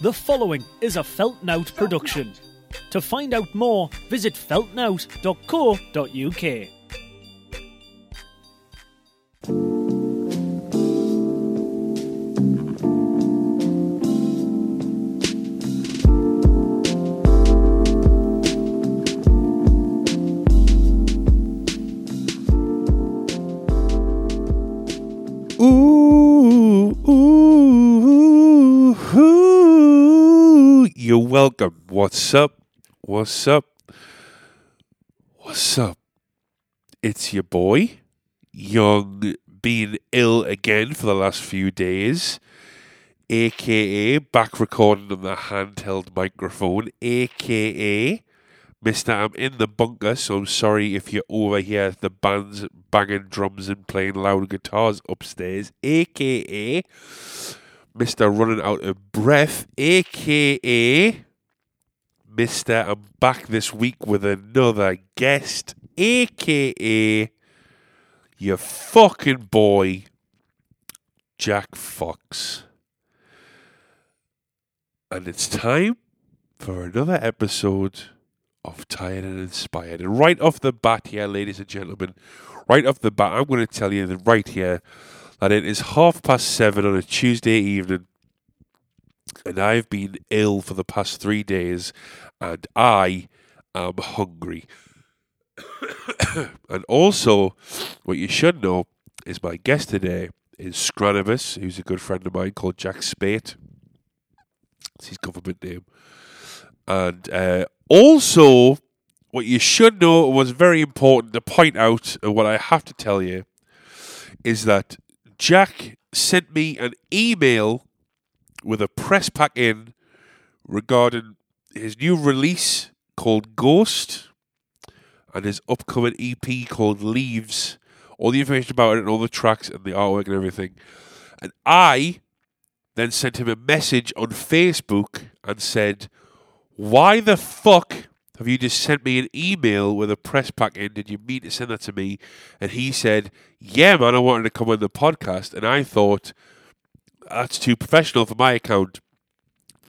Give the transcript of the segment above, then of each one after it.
The following is a Felt Nowt production. To find out more, visit feltnowt.co.uk. What's up? What's up? It's your boy, Young, being ill again for the last few days, aka back recording on the handheld microphone, aka Mister, I'm in the bunker, so I'm sorry if you overhear the bands banging drums and playing loud guitars upstairs, aka Mister running out of breath, aka Mister I'm back this week with another guest, aka your fucking boy, Jack Fox. And it's time for another episode of Tired and Inspired. And right off the bat here, ladies and gentlemen, right off the bat, I'm going to tell you that right here that it is half past seven on a Tuesday evening, and I've been ill for the past three days, and I am hungry. and also, what you should know is my guest today is Scrannabis, who's a good friend of mine called Jack Spate. It's his government name. And uh, also, what you should know was very important to point out, and what I have to tell you, is that Jack sent me an email with a press pack in regarding his new release called Ghost and his upcoming EP called Leaves. All the information about it and all the tracks and the artwork and everything. And I then sent him a message on Facebook and said, Why the fuck have you just sent me an email with a press pack in? Did you mean to send that to me? And he said, Yeah, man, I wanted to come on the podcast. And I thought, That's too professional for my account.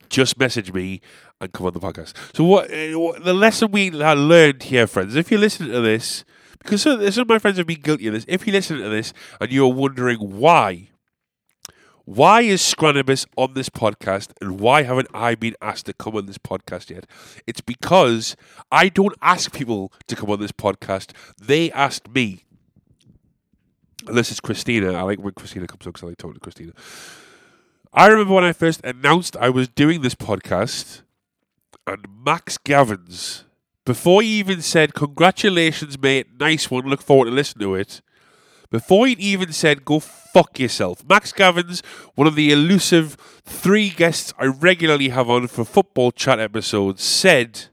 Just message me and come on the podcast. So, what, uh, what the lesson we learned here, friends, if you're listening to this, because some some of my friends have been guilty of this, if you're listening to this and you're wondering why, why is Scrannabis on this podcast and why haven't I been asked to come on this podcast yet? It's because I don't ask people to come on this podcast. They asked me. Unless it's Christina. I like when Christina comes on because I like talking to Christina. I remember when I first announced I was doing this podcast and Max Gavins, before he even said, Congratulations, mate, nice one, look forward to listening to it, before he even said, Go fuck yourself, Max Gavins, one of the elusive three guests I regularly have on for football chat episodes, said,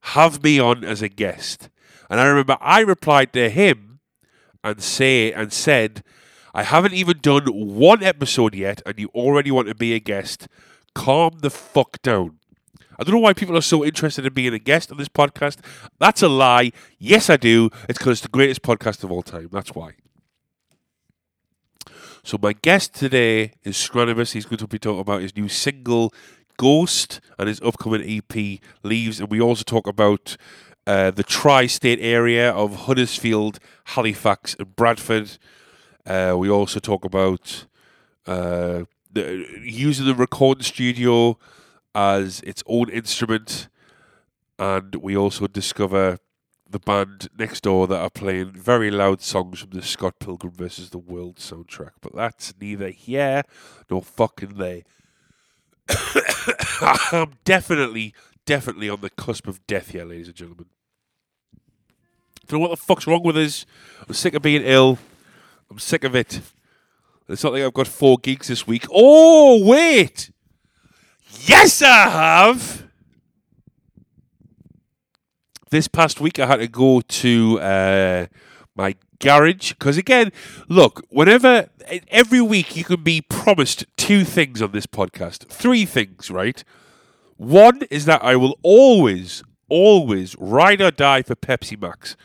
Have me on as a guest. And I remember I replied to him and say and said, I haven't even done one episode yet, and you already want to be a guest. Calm the fuck down. I don't know why people are so interested in being a guest on this podcast. That's a lie. Yes, I do. It's because it's the greatest podcast of all time. That's why. So my guest today is Scrannabis. He's going to be talking about his new single, Ghost, and his upcoming EP, Leaves. And we also talk about uh, the tri-state area of Huddersfield, Halifax, and Bradford. Uh, we also talk about uh, the, using the recording studio as its own instrument, and we also discover the band next door that are playing very loud songs from the Scott Pilgrim versus the World soundtrack. But that's neither here nor fucking there. I'm definitely, definitely on the cusp of death here, ladies and gentlemen. Don't know what the fuck's wrong with us. I'm sick of being ill. I'm sick of it. It's not like I've got four gigs this week. Oh, wait! Yes, I have! This past week, I had to go to uh, my garage. Because, again, look, whenever, every week, you can be promised two things on this podcast. Three things, right? One is that I will always, always ride or die for Pepsi Max.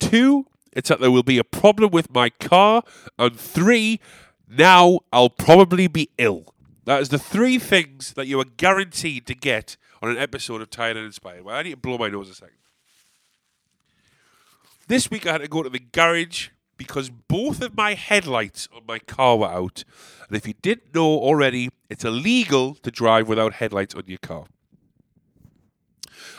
Two, it's that there will be a problem with my car. And three, now I'll probably be ill. That is the three things that you are guaranteed to get on an episode of Tired and Inspired. Well, I need to blow my nose a second. This week I had to go to the garage because both of my headlights on my car were out. And if you didn't know already, it's illegal to drive without headlights on your car.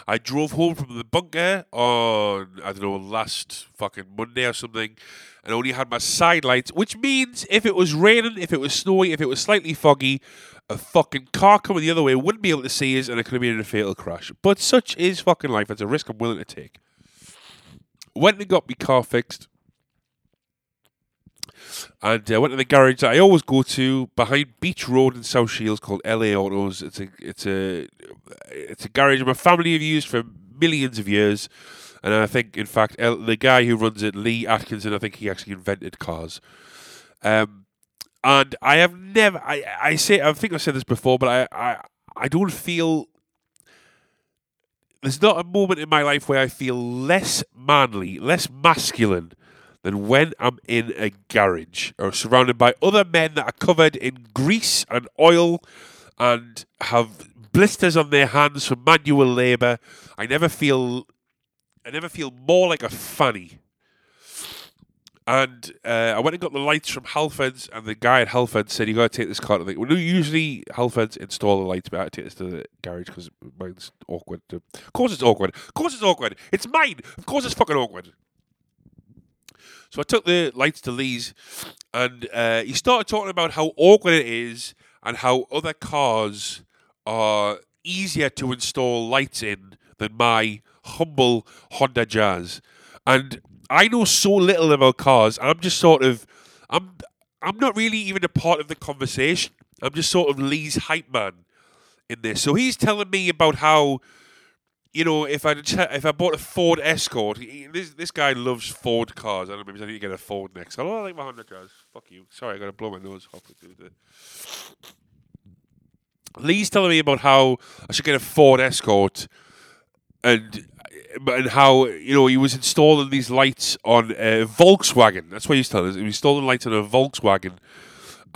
I drove home from the bunker on, I don't know, last fucking Monday or something, and only had my side lights, which means if it was raining, if it was snowy, if it was slightly foggy, a fucking car coming the other way wouldn't be able to see us and it could have been in a fatal crash. But such is fucking life. It's a risk I'm willing to take. Went and got my car fixed. And I uh, went to the garage that I always go to behind Beach Road in South Shields called LA Autos. It's a it's a it's a garage my family have used for millions of years. And I think, in fact, the guy who runs it, Lee Atkinson, I think he actually invented cars. Um, and I have never, I, I say, I think I've said this before, but I, I, I don't feel, there's not a moment in my life where I feel less manly, less masculine than when I'm in a garage or surrounded by other men that are covered in grease and oil and have blisters on their hands from manual labour. I never feel I never feel more like a fanny. And uh, I went and got the lights from Halfords, and the guy at Halfords said, You got to take this car to the. Well, usually Halfords install the lights, but I had to take this to the garage because mine's awkward. To... Of course it's awkward. Of course it's awkward. It's mine. Of course it's fucking awkward. So I took the lights to Lee's, and uh, he started talking about how awkward it is and how other cars are easier to install lights in than my humble Honda Jazz. And I know so little about cars. I'm just sort of, I'm, I'm not really even a part of the conversation. I'm just sort of Lee's hype man in this. So he's telling me about how, you know, if I if I bought a Ford Escort, he, this this guy loves Ford cars. I don't know, maybe I need to get a Ford next. Oh, I like my Honda Jazz. Fuck you. Sorry, I got to blow my nose. Lee's telling me about how I should get a Ford Escort, and and how you know he was installing these lights on a Volkswagen. That's what he's telling us. He was installing lights on a Volkswagen,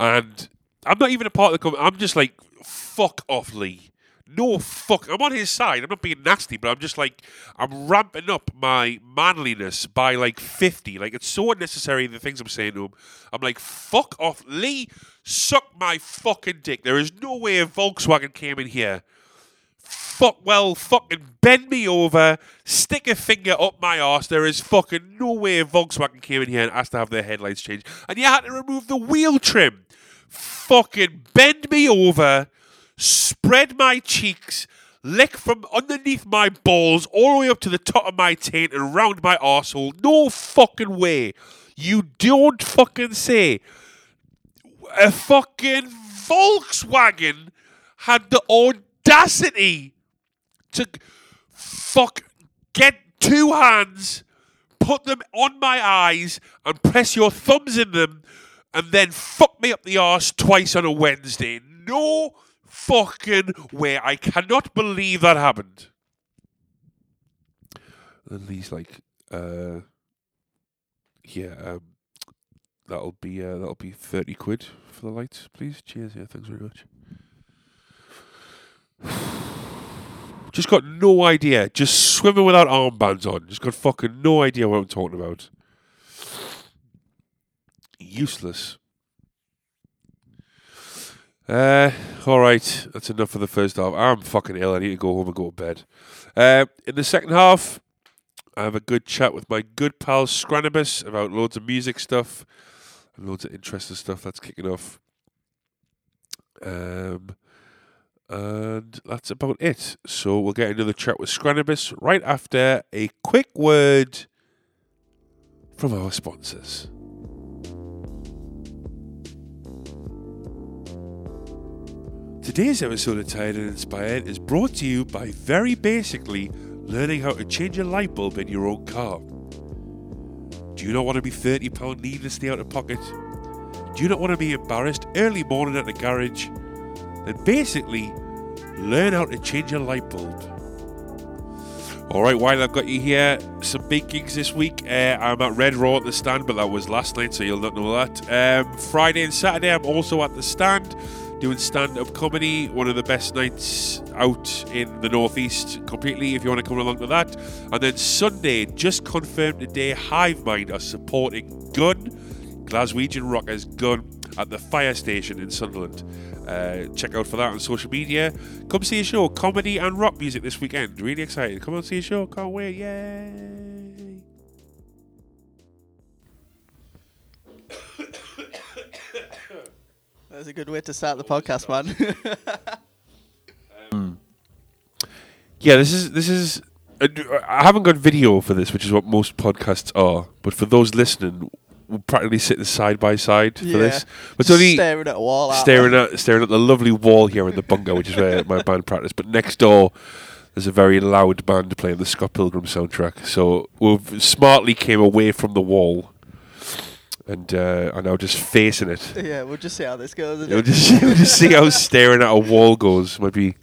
and I'm not even a part of the company. I'm just like, fuck off, Lee. No fuck. I'm on his side. I'm not being nasty, but I'm just like, I'm ramping up my manliness by like 50. Like, it's so unnecessary, the things I'm saying to him. I'm like, fuck off. Lee, suck my fucking dick. There is no way a Volkswagen came in here fuck well fucking bend me over, stick a finger up my arse. There is fucking no way a Volkswagen came in here and asked to have their headlights changed. And you had to remove the wheel trim. Fucking bend me over, spread my cheeks, lick from underneath my balls all the way up to the top of my taint and round my arsehole. No fucking way. You don't fucking say a fucking Volkswagen had the audacity to fuck get two hands, put them on my eyes, and press your thumbs in them, and then fuck me up the arse twice on a Wednesday. No fucking way. I cannot believe that happened. And he's like, uh, yeah, um, that'll be uh, that'll be thirty quid for the lights, please. Cheers, yeah, thanks very much. Just got no idea. Just swimming without armbands on. Just got fucking no idea what I'm talking about. Useless. Uh, all right, that's enough for the first half. I'm fucking ill. I need to go home and go to bed. Uh, in the second half, I have a good chat with my good pal Scrannabis about loads of music stuff and loads of interesting stuff that's kicking off. Um, and that's about it. So we'll get another chat with Scrannabis right after a quick word from our sponsors. Today's episode of Tired and Inspired is brought to you by very basically learning how to change a light bulb in your own car. Do you not want to be £30 needlessly out of pocket? Do you not want to be embarrassed early morning at the garage? Then basically learn how to change a light bulb. All right, while I've got you here, some big gigs this week. Uh, I'm at Red Raw at the stand, but that was last night, so you'll not know that. Um, Friday and Saturday, I'm also at the stand doing stand-up comedy. One of the best nights out in the northeast completely. If you want to come along to that, and then Sunday, just confirmed today, Hive Mind are supporting Gun, Glaswegian rockers Gun at the fire station in Sunderland. Uh, check out for that on social media. Come see a show, comedy and rock music this weekend. Really excited. Come on, see a show. Can't wait. Yay! That's a good way to start the podcast, man. Yeah, this is this is. uh, I haven't got video for this, which is what most podcasts are. But for those listening, we're practically sitting side by side for this. But it's only staring at a wall. staring we? at staring at the lovely wall here in the bungo, which is where my band practice. But next door, there's a very loud band playing the Scott Pilgrim soundtrack. So we've smartly came away from the wall, and uh, are now just facing it. Yeah, we'll just see how this goes. We'll just, we'll just see how staring at a wall goes. Might be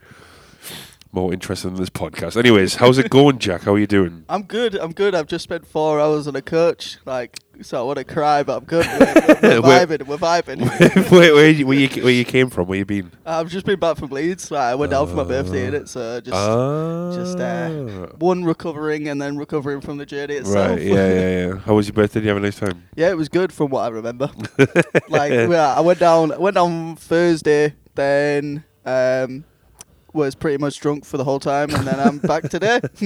more interested than this podcast. Anyways, how's it going, Jack? How are you doing? I'm good. I'm good. I've just spent four hours on a coach. Like, so I want to cry, but I'm good. We're, we're, vibing. We're vibing. where, where, you, where, you, where you came from? Where you been? I've just been back from Leeds. Like, I went down for my birthday, innit? So just Ah, just, uh, one recovering and then recovering from the journey itself. right. Yeah, yeah, yeah. How was your birthday? Did you have a nice time? Yeah, it was good from what I remember. like, yeah, I went down. I went down Thursday, then um, was pretty much drunk for the whole time, and then I'm back today.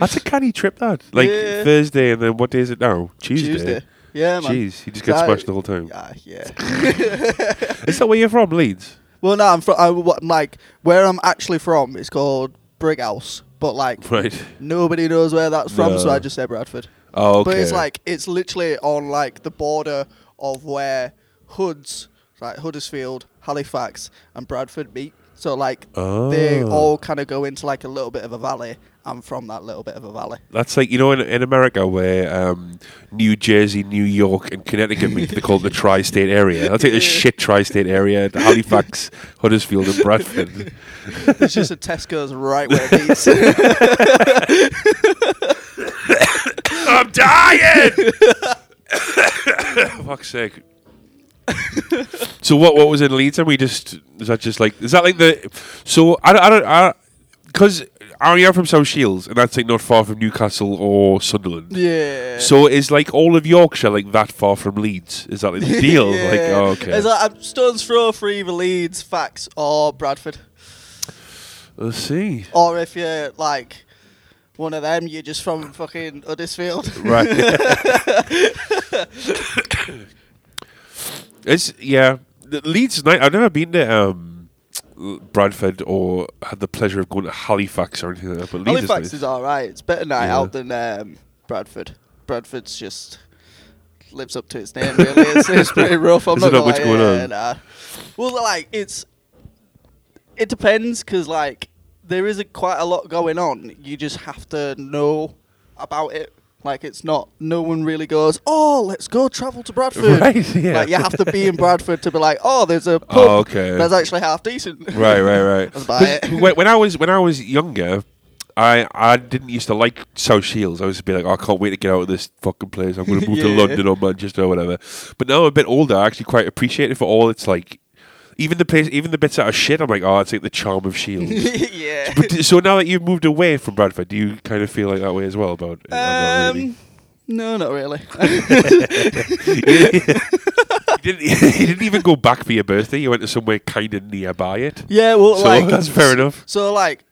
That's a canny trip, that. Like Yeah. Thursday, and then what day is it now? Tuesday. Tuesday. Yeah, man. Jeez, you just get That- smashed the whole time. Ah, yeah, yeah. Is that where you're from, Leeds? well, no, I'm from. I, what, like where I'm actually from is called Brighouse, but like Right. nobody knows where that's from, so I just say Bradford. Oh, okay. But it's like it's literally on like the border of where Hoods, like Huddersfield, Halifax, and Bradford meet. So like they Oh. all kind of go into like a little bit of a valley. I'm from that little bit of a valley. That's like you know in, in America where um, New Jersey, New York, and Connecticut meet. They call it the tri-state area. That's like the shit tri-state area: the Halifax, Huddersfield, and Bradford. It's just a Tesco's right where it meets. I'm dying. Fuck's sake. So what? What was in Leeds? And we just is that just like is that like the? So I don't I don't I because I'm from South Shields and that's like not far from Newcastle or Sunderland. yeah. So is like all of Yorkshire like that far from Leeds? Is that like the deal? Yeah. Like oh, okay. It's like I'm stones throw for either Leeds, Fax, or Bradford. Let's see. Or if you're like one of them, you're just from fucking Huddersfield. Right. it's yeah. Leeds night. I've never been to um, Bradford or had the pleasure of going to Halifax or anything like that. But Leeds Halifax is, is alright. It's better night Yeah. out than um, Bradford. Bradford's just lives up to its name. Really, it's, it's pretty rough. I'm Is not not much lie. going Yeah, on? nah. Well, like it's it depends because like there is a, quite a lot going on. You just have to know about it. Like it's not. No one really goes. Oh, let's go travel to Bradford. Right, yeah. Like you have to be in Bradford to be like, oh, there's a oh, pub Oh, okay. that's actually half decent. Right, right, right. That's about 'Cause it. when, I was when I was younger, I I didn't used to like South Shields. I used to be like, oh, I can't wait to get out of this fucking place. I'm going to move to London or Manchester or whatever. But now I'm a bit older. I actually quite appreciate it for all it's like. Even the place, even the bits that are shit, I'm like, oh, it's like the charm of Shields. yeah. but so now that you've moved away from Bradford, do you kind of feel like that way as well about? it? Not really. Um, no, not really. you, didn't, you didn't even go back for your birthday. You went to somewhere kind of nearby it. yeah, well, So like that's fair enough. So like,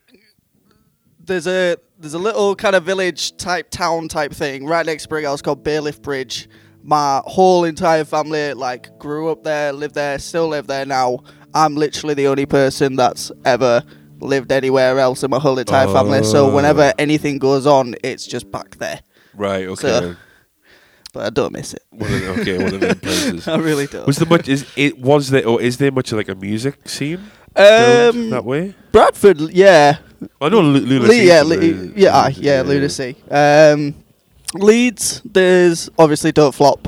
there's a there's a little kind of village type town type thing right next to Brighouse called Bailiff Bridge. My whole entire family like grew up there, lived there, still live there now. I'm literally the only person that's ever lived anywhere else in my whole entire family. So Oh. whenever anything goes on, it's just back there. Right. Okay. So- But I don't miss it. One of the, okay, one of them places. I really don't. Was there much? Is it was there or is there much like a music scene um, that way? Bradford, yeah, I know Lu- Luna. Le- yeah, yeah, aye, yeah, Lunacy. Um, Leeds, there's obviously Don't Flop.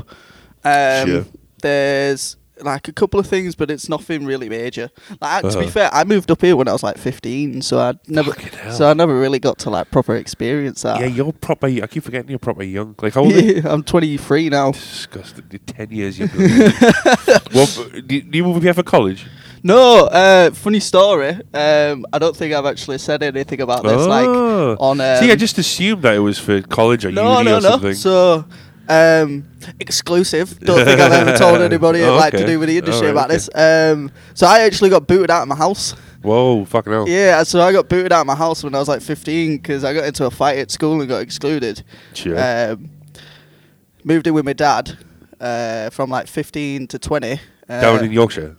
Um, Sure. There's like a couple of things, but it's nothing really major. Like to be Uh-huh. fair, I moved up here when I was like 15, so I never, so I never really got to like proper experience that. Yeah, you're proper. I keep forgetting you're proper young. Like how old? are you? Yeah, I'm 23 now. Disgusting. You're Ten years younger. well, do you move up here for college? No, uh, funny story. Um, I don't think I've actually said anything about this. Like Oh. on. Um, See, I just assumed that it was for college or no, uni no, or no. something. So, um, exclusive. Don't think I've ever told anybody Oh, like to do with the industry Alright, about okay. this. Um, so I actually got booted out of my house. Whoa, fucking hell. Yeah, so I got booted out of my house when I was like 15 because I got into a fight at school and got excluded. Sure. Um, moved in with my dad uh, from like 15 to 20. Uh, Down in Yorkshire.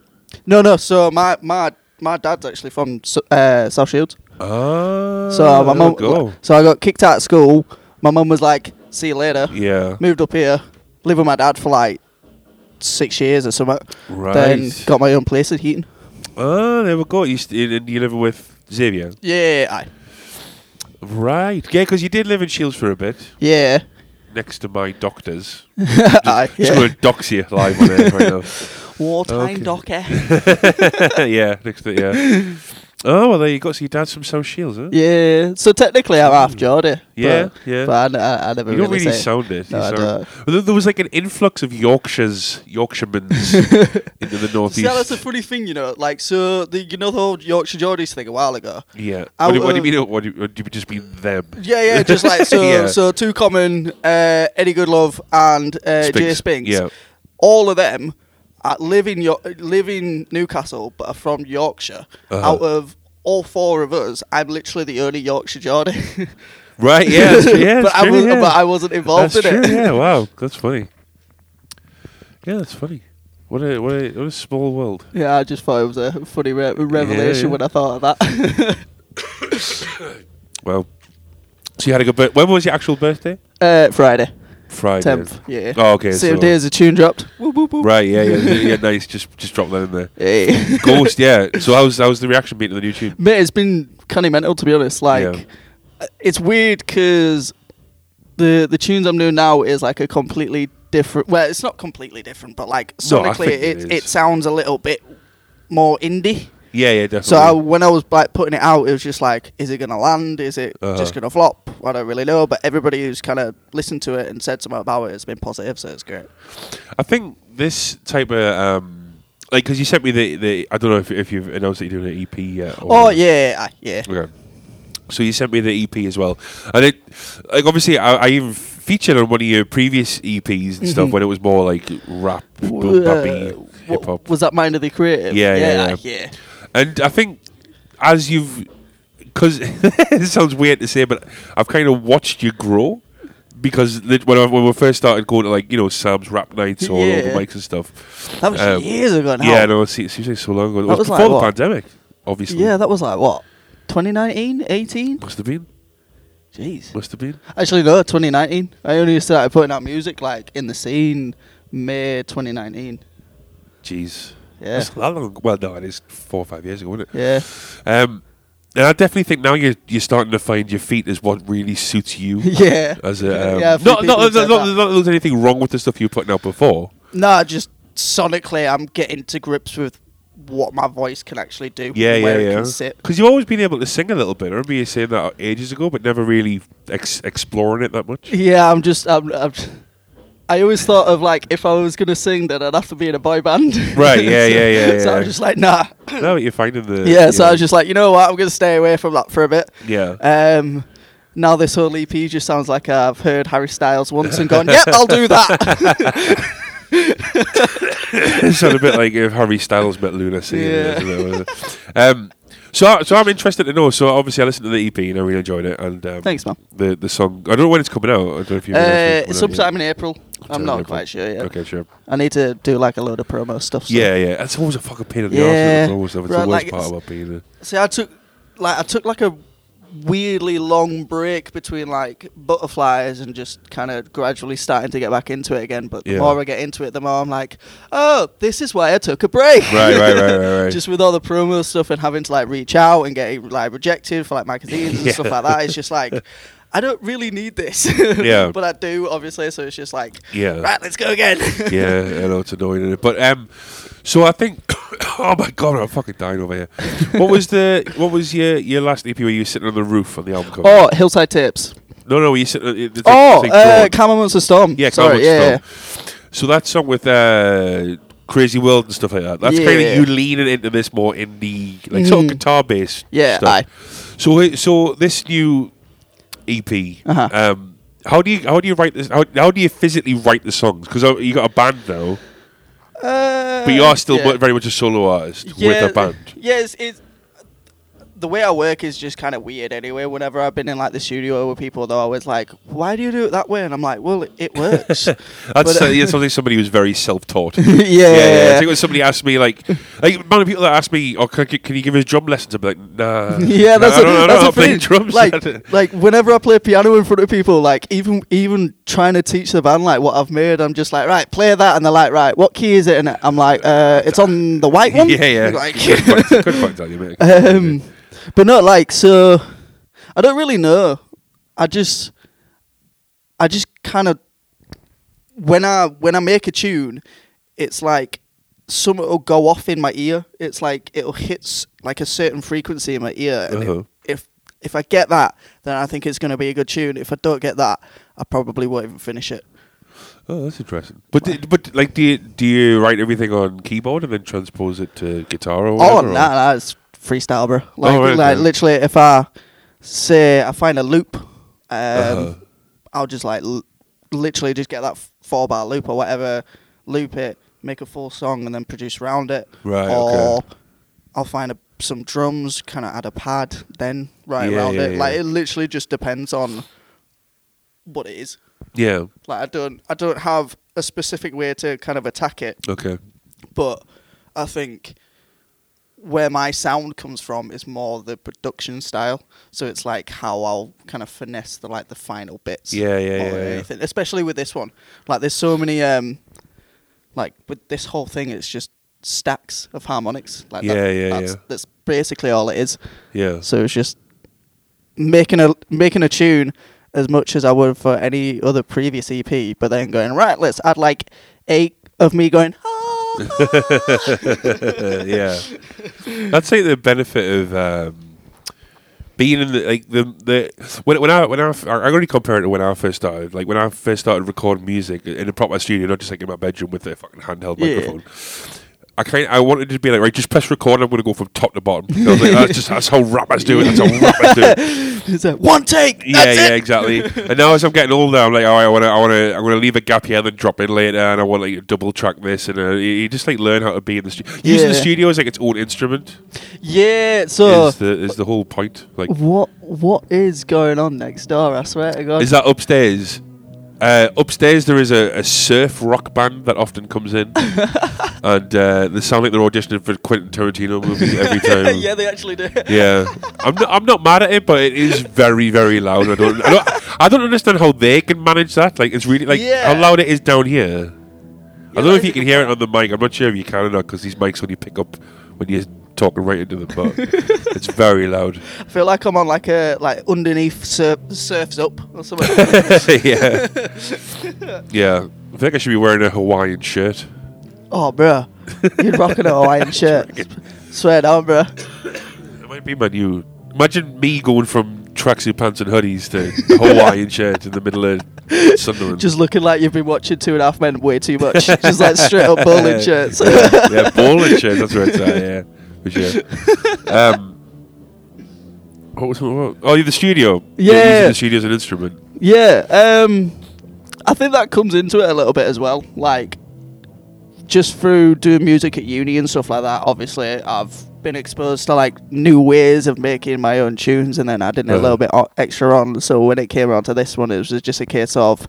No, no. So my my my dad's actually from uh, South Shields. Oh, So my mum. Go. So I got kicked out of school. My mum was like, "See you later." Yeah. Moved up here, lived with my dad for like six years or something. Right. Then got my own place at Heaton. Oh, there we go. You st- you live with Xavier. Yeah, aye. Right. Yeah, because you did live in Shields for a bit, yeah, next to my doctors. aye. Just Yeah. going to dox you live on air right Wartime Okay. docker. now. yeah, next to yeah. Oh well, there you go. So your dad's from South Shields, huh? Yeah. So technically, I'm half Geordie. Yeah, but, yeah. But I, I, I never You don't really, really it. sound it. No, I don't. Well, there- there was like an influx of Yorkshire's, Yorkshiremans into the See, northeast. that's a funny thing, you know. Like, so the you know the whole Yorkshire Geordies thing a while ago. yeah. What do, what do you mean? What do you, do you just mean them? Yeah, yeah, just like so. Yeah. So two common, uh, Eddie Goodlove and uh, Jay Spinks. Yeah. All of them uh, live in York, live in Newcastle, but are from Yorkshire. Uh-huh. Out of all four of us, I'm literally the only Yorkshire Geordie. Right. Yeah. Yeah. but that's I was, yeah. but I wasn't involved That's in true. it. Yeah. Wow. That's funny. Yeah, that's funny. What a what a what a small world. Yeah, I just thought it was a funny re- revelation yeah. when I thought of that. Well, so you had a good birth. When was your actual birthday? uh, Friday, Friday. tenth. Yeah. Oh, okay. Same so- day as the tune dropped. Whoop, whoop, whoop. Right. Yeah. Yeah. yeah. Nice. Just just drop that in there. Hey. Ghost. Yeah. So how's how's the reaction been to the new tune? Mate, it's been kind of mental to be honest. Like, Yeah. it's weird because the the tunes I'm doing now is like a completely different. Well, it's not completely different, but like No, I sonically, think it it is. it sounds a little bit more indie. Yeah. Yeah. Definitely. So I, when I was like putting it out, it was just like, is it gonna land? Is it Uh-huh. just gonna flop? I don't really know. But everybody who's kind of listened to it and said something about it has been positive, so it's great. I think this type of um, like because you sent me the, the I don't know if if you've announced that you're doing an EP yet. or- Oh yeah, ah, yeah. Okay. So you sent me the EP as well, and it like obviously I, I even featured on one of your previous EPs and stuff Mhm. when it was more like rap, boom Uh, hip hop, Was that Mind of the Creative? Yeah, yeah, yeah, yeah. ah, yeah. And I think as you've because it sounds weird to say, but I've kind of watched you grow. Because lit- when, I, when we first started going to like you know Sam's rap nights or Yeah. open mics and stuff, That was Um, years ago now. yeah, no, it se- it seems like so long ago. It That was, was like before the what? pandemic, obviously. Yeah, that was like what? 2019, 18? must have been, Jeez. must have been. Actually, no, 2019. I only started putting out music like in the scene May 2019. Jeez, Yeah. That's that long. Well, no, it is four or five years ago, isn't it? Yeah. Um, and I definitely think now you're you're starting to find your feet is what really suits you. yeah. As a um, Yeah, not not, not, not, there's anything wrong with the stuff you putting out before. No, just sonically, I'm getting to grips with what my voice can actually do. Yeah, where yeah, yeah. Because you've always been able to sing a little bit. I remember you saying that ages ago, but never really ex- exploring it that much. Yeah, I'm just. I'm, I'm, I always thought of like if I was gonna sing, then I'd have to be in a boy band. Right, yeah, yeah, yeah, So I was just like, nah. now you're finding the Yeah, so I was just like, you know what? I'm gonna stay away from that for a bit. yeah. Um, now this whole EP just sounds like I've heard Harry Styles once and gone, yep, I'll do that. it sounded a bit like if Harry Styles met Luna singing. Yeah. it, doesn't it? um, so, so I'm interested to know. So, obviously, I listened to the EP and I really enjoyed it. And um, Thanks, man. The the song. I don't know when it's coming out. I don't know if you. Uh, sometime in April. I'm not April. quite sure yet. Okay, sure. I need to do like a load of promo stuff. So. Yeah, yeah. It's always a fucking pain in the Yeah. arse. It's always it's Right, the worst like, part about being a. See, I took like I took like a weirdly long break between like butterflies and just kind of gradually starting to get back into it again. But the Yeah. more I get into it, the more I'm like, oh, this is why I took a break. Right, right, right, right, right. just with all the promo stuff and having to like reach out and getting like rejected for like magazines and stuff like that. It's just like. I don't really need this. Yeah. but I do, obviously, so it's just like, Yeah. right, let's go again. yeah, I know it's annoying. But um, so I think, oh my god, I'm fucking dying over here. what was the what was your your last EP where you were sitting on the roof on the album cover? oh, Hillside Tapes. no, no, you sitting. Like, Oh, like uh, drawn. Camel Monster Storm. yeah, sorry, Cowboy yeah. Storm. So that song with uh, Crazy World and stuff like that. That's kind of you leaning into this more indie, like sort of Mhm. guitar based. Yeah, stuff. aye. So, so this new EP, Uh-huh. um, how do you how do you write this? How, how do you physically write the songs? Because you got a band now, Uh, but you are still yeah. very much a solo artist with a band. Yeah, it's, it's the way I work is just kind of weird anyway. Whenever I've been in like the studio with people, they're always like, "Why do you do it that way?" And I'm like, "Well, it, it works." That's But, uh, uh, yeah, something somebody who's very self-taught. yeah, yeah, yeah. yeah, I think when somebody asked me, like, like amount of people that ask me, "Oh, can, can you give us drum lessons?" I'm like, "Nah." Yeah, that's I a, I know a thing. drums. Like, like whenever I play piano in front of people, like even even trying to teach the band like what I've made, I'm just like, right, play that, and they're like, right, what key is it? And I'm like, uh, it's on the white one. yeah, yeah. Like, good point, good point, Daniel, um, but not like so. I don't really know. I just, I just kind of when I when I make a tune, it's like something will go off in my ear. It's like it'll hit like a certain frequency in my ear, and Uh-huh. if if I get that, then I think it's going to be a good tune. If I don't get that, I probably won't even finish it. Oh, that's interesting. But d- but like, do you do you write everything on keyboard and then transpose it to guitar or Oh, no, or- no, it's freestyle, bro. Like, Oh, right, like literally, if I say I find a loop, um, Uh-huh. I'll just like l- literally just get that f- four bar loop or whatever, loop it, make a full song, and then produce around it. Right, Or okay. I'll find a, some drums, kind of add a pad, then write Yeah, around yeah, it. Like it literally just depends on what it is. Yeah. Like I don't, I don't have a specific way to kind of attack it Okay. but I think where my sound comes from is more the production style. So it's like how I'll kind of finesse the like the final bits. Yeah, yeah, yeah, yeah. Especially with this one, like there's so many um, like with this whole thing, it's just stacks of harmonics. Like that- Yeah, yeah, that's, yeah. That's basically all it is. Yeah. So it's just making a making a tune as much as I would for any other previous EP, but then going right, let's add like eight of me going. "Ah, yeah. I'd say the benefit of um, being in the like the the when when I when I I already compare it to when I first started. Like when I first started recording music in a proper studio, not just like in my bedroom with a fucking handheld Yeah. microphone. I kind I wanted to be like right, just press record. I'm going to go from top to bottom. I was like, that's just that's how rappers do it. That's how rappers do it. It's like one take. Yeah, yeah, it. exactly. and now as I'm getting older, I'm like, oh, I want to, I want to, I'm going to leave a gap here, and then drop in later, and I want like double track this, and uh, you, just like learn how to be in the studio. Using the studio as like its own instrument Yeah. So is the is the whole point. Like, what what is going on next door? I swear to God. is that upstairs? Uh, upstairs there is a, a surf rock band that often comes in, and uh, they sound like they're auditioning for Quentin Tarantino movies every time. yeah, they actually do. Yeah, I'm not, I'm not mad at it, but it is very very loud. I don't, I don't I don't understand how they can manage that. Like it's really like Yeah. how loud it is down here. I don't know if you can hear it on the mic. I'm not sure if you can or not because these mics only pick up when you're talking right into the But it's very loud. I feel like I'm on like a like underneath surf, surfs up or something. yeah, yeah. I think I should be wearing a Hawaiian shirt. oh, bro, you're rocking a Hawaiian shirt. Swear down, bro. It might be my new. Imagine me going from tracksuit pants and hoodies to a Hawaiian shirt in the middle of Sunderland. Just looking like you've been watching Two and a Half Men way too much. Just like straight up bowling shirts. yeah, bowling shirts. That's right. Yeah, sure. Um, what was what, oh yeah, the studio? Yeah. the studio as an instrument. Yeah, um, I think that comes into it a little bit as well. Like, just through doing music at uni and stuff like that, obviously, I've been exposed to like new ways of making my own tunes, and then adding a Uh-huh. little bit o- extra on. So when it came around to this one, it was just a case of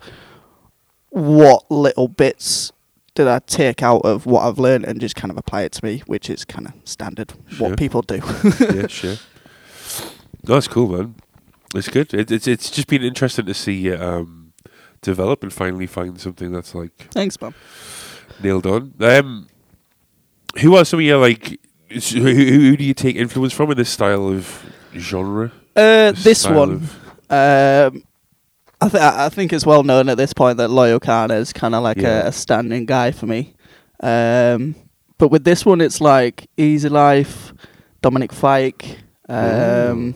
what little bits did I take out of what I've learned and just kind of apply it to me, which is kind of standard Sure. what people do. yeah, sure. No, that's cool, man. It's good. It, it's it's just been interesting to see it um, develop and finally find something that's like Thanks, man. nailed on. Um, who are some of your like? Who, who, do you take influence from in this style of genre? Uh, this style one. Um, I, th- I think it's well known at this point that Loyle Carner is kind of like Yeah. a, a standing guy for me. Um, but with this one, it's like Easy Life, Dominic Fike, um,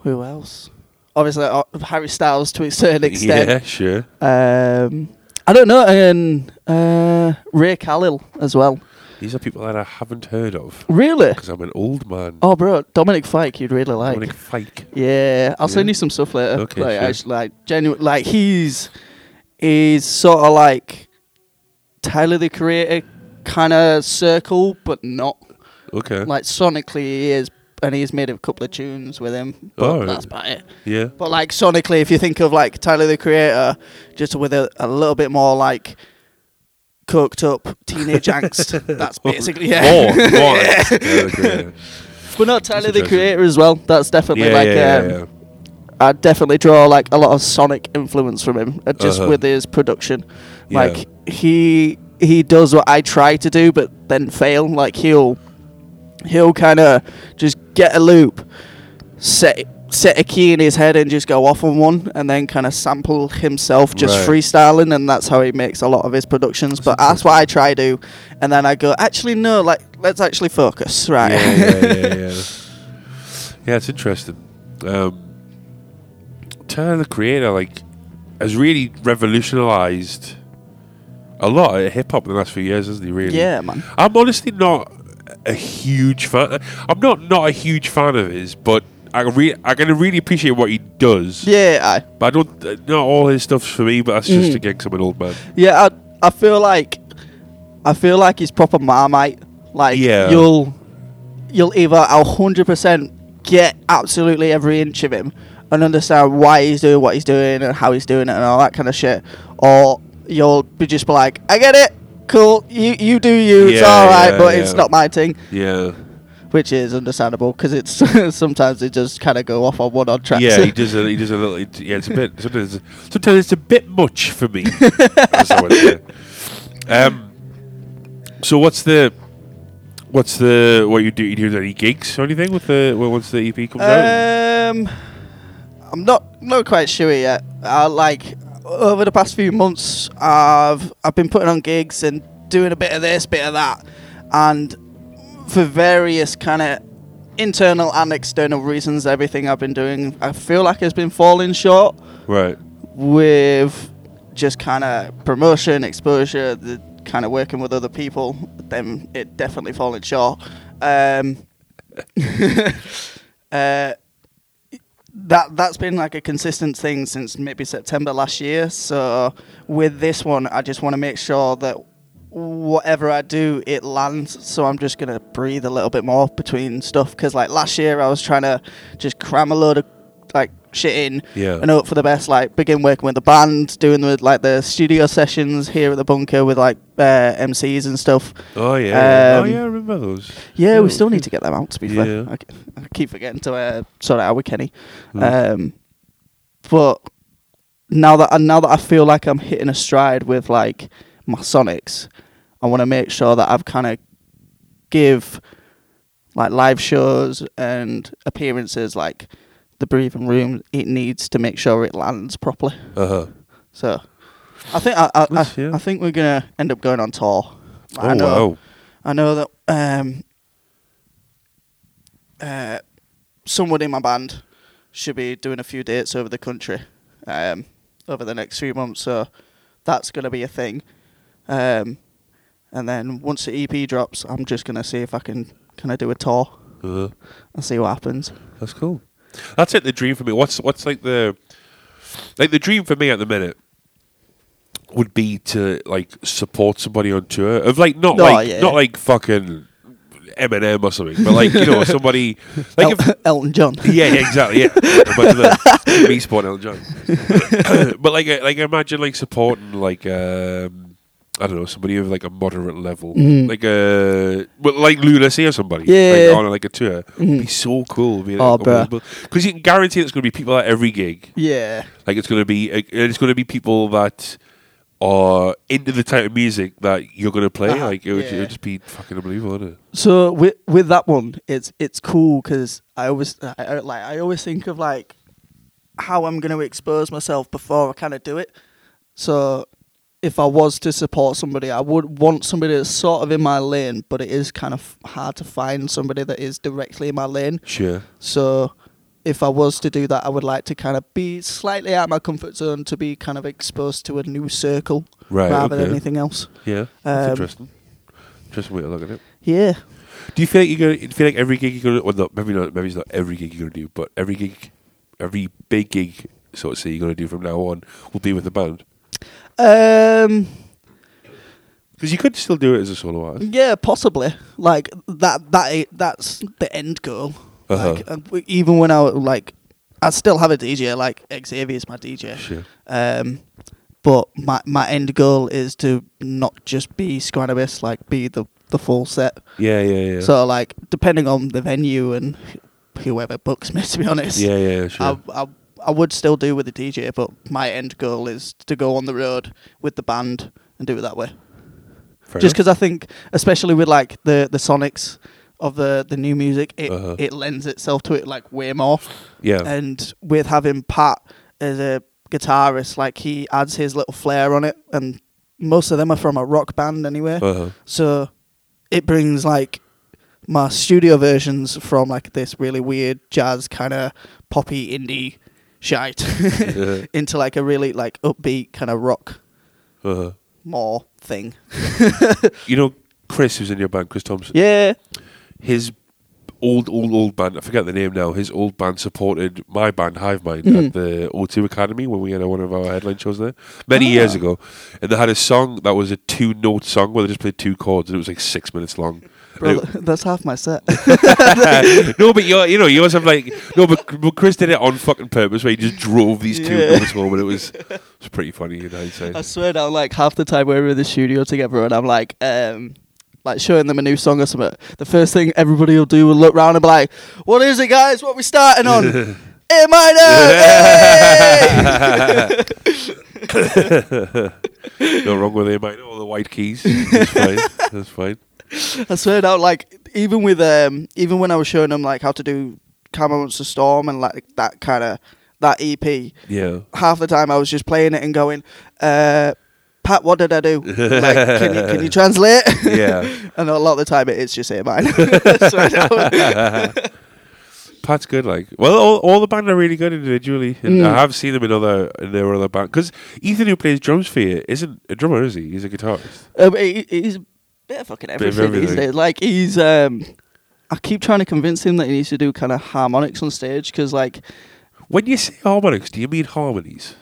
who else? Obviously, uh, Harry Styles to a certain extent. Yeah, sure. Um, I don't know, and uh, Ray Khalil as well. These are people that I haven't heard of Really? because I'm an old man. Oh, bro, Dominic Fike, you'd really like. Dominic Fike. Yeah, I'll send you some stuff later. Okay, like, sure. actually, like genuine, like he's he's sort of like Tyler the Creator kind of circle, but not Okay. like sonically he is, and he's made a couple of tunes with him, but Oh, right. that's about it. yeah. But like sonically, if you think of like Tyler the Creator, just with a, a little bit more like cooked up teenage angst, that's basically yeah. More. More. Yeah, yeah. But not Tyler the. Creator as well. That's definitely Yeah, like yeah, um, yeah, yeah. I definitely draw like a lot of Sonic influence from him, uh, just Uh-huh. with his production. Yeah. Like he he does what I try to do, but then fail. Like he'll he'll kind of just get a loop, set set a key in his head, and just go off on one, and then kind of sample himself just Right. freestyling, and that's how he makes a lot of his productions. but that's what I try to do, and then I go, actually no, like let's actually focus, right? Yeah, yeah, yeah, yeah. yeah, it's interesting. Um, Tyler the Creator, like, has really revolutionized a lot of hip hop in the last few years, hasn't he? Really? yeah, man. I'm honestly not a huge fan. I'm not not a huge fan of his, but I re- I can really appreciate what he does. Yeah, I. But I don't. uh, Not all his stuff's for me. But that's just Mhm. again I'm an old man. Yeah, I, I feel like I feel like he's proper marmite. Like Yeah. you'll you'll either a hundred percent get absolutely every inch of him and understand why he's doing what he's doing and how he's doing it and all that kind of shit, or you'll be just be like, I get it, cool, you you do you, it's Yeah, all right, yeah, but yeah. it's not my thing, Yeah. Which is understandable because it's sometimes they just kind of go off on one on track. Yeah, he does a he does a little. it- Yeah, it's a bit. Sometimes, sometimes it's a bit much for me. as I would say. Um. So what's the what's the what you do? You do any gigs or anything with the well, once the EP comes out? Um, I'm not not quite sure yet. Uh, like over the past few months, I've I've been putting on gigs and doing a bit of this, bit of that, and for various kind of internal and external reasons, everything I've been doing, I feel like has been falling short Right. with just kind of promotion, exposure, the kind of working with other people. Then it definitely falling short. Um, uh, that that's been like a consistent thing since maybe September last year. So with this one, I just want to make sure that whatever I do, it lands. So I'm just gonna breathe a little bit more between stuff because like last year, I was trying to just cram a load of like shit in Yeah. and hope for the best. Like begin working with the band, doing the like the studio sessions here at the bunker with like uh, MCs and stuff. Oh yeah. oh Um, yeah. I remember those. Yeah, we Oh, still need to get them out. To be Yeah. fair, I keep forgetting to uh, sort it out with Kenny. Mm. Um, but now that now that I feel like I'm hitting a stride with like my Sonics, I want to make sure that I've kind of give like live shows and appearances like the breathing room it needs to make sure it lands properly. Uh huh. So I think I I, I, yeah. I think we're gonna end up going on tour. I Oh know, wow. I know that um, uh, someone in my band should be doing a few dates over the country um, over the next few months, so that's going to be a thing. Um, and then once the EP drops, I'm just going to see if I can kind of do a tour Uh-huh. and see what happens. That's cool. That's it. The dream for me. What's what's like the like the dream for me at the minute would be to like support somebody on tour of like not Oh, like yeah. not like fucking Eminem or something, but like you know somebody like if, Elton John. yeah, yeah, exactly. Yeah, the, me supporting Elton John. but like, uh, like imagine like supporting like um, I don't know somebody of like a moderate level, Mhm. like a well, like Lunacy or somebody, Yeah. like, on like a tour. It'd be so cool. Oh, bruh. Because you can guarantee it's going to be people at every gig. Yeah. Like it's going to be, uh, it's going to be people that are into the type of music that you're going to play. Uh-huh, Like it would, it would just be fucking unbelievable, wouldn't it? So with with that one, it's it's cool because I always I, I, like I always think of like how I'm going to expose myself before I kind of do it. So if I was to support somebody, I would want somebody that's sort of in my lane, but it is kind of hard to find somebody that is directly in my lane. Sure. So if I was to do that, I would like to kind of be slightly out of my comfort zone to be kind of exposed to a new circle Right. rather okay. than anything else. Yeah. That's Um, interesting. Interesting way to look at it. Yeah. Do you feel like you're gonna? Do you feel like every gig you're gonna? Well, no, maybe not. Maybe it's not every gig you're gonna do, but every gig, every big gig, so to say, you're gonna do from now on will be with the band. Um. Because you could still do it as a solo artist. Yeah, possibly. Like that. That that's the end goal. Uh-huh. Like uh, even when I like, I still have a DJ. Like Xavier's my DJ. Sure. Um, but my my end goal is to not just be Scrannabis, like be the the full set. Yeah, yeah, yeah. So like depending on the venue and whoever books me, to be honest. yeah, yeah, sure. I, I I would still do with the DJ, but my end goal is to go on the road with the band and do it that way. Fair Just because I think, especially with like the the sonics of the the new music, it Uh-huh. it lends itself to it like way more. yeah, And with having Pat as a guitarist, like he adds his little flair on it, and most of them are from a rock band anyway. uh-huh. So it brings like my studio versions from like this really weird jazz kind of poppy indie shite Uh-huh. into like a really like upbeat kind of rock uh-huh. more thing. You know, Chris, who's in your band, Chris Thompson. Yeah. His old, old, old band. I forget the name now. His old band supported my band, Hive Mind, Mhm. at the O2 Academy when we had one of our headline shows there many Ah. years ago. And they had a song that was a two-note song where they just played two chords, and it was like six minutes long. Bro, that's half my set. no, but you you know yours have like no, but, but Chris did it on fucking purpose, where he just drove these two Yeah. notes home, and it was it was pretty funny in hindsight. I swear down, like half the time we're in the studio together and I'm like, um, like showing them a new song or something. The first thing everybody will do will look round and be like, "What is it, guys? What we starting on?" A minor. hey! no wrong with him, I know all the white keys. That's fine. That's fine. I swear down, like even with um, even when I was showing them like how to do Camera Monster Storm and like that kind of that EP, Yeah. half the time I was just playing it and going, uh, "Pat, what did I do? like, can you can you translate?" Yeah. and a lot of the time it is just. I swear. Pat's good, like well, all, all the band are really good individually, and Mm. I have seen them in other in their other band. Because Ethan, who plays drums for you, isn't a drummer, is he? He's a guitarist. Um, he, he's bit of fucking of everything, these days. Like he's, um, I keep trying to convince him that he needs to do kind of harmonics on stage because, like, When you say harmonics, do you mean harmonies?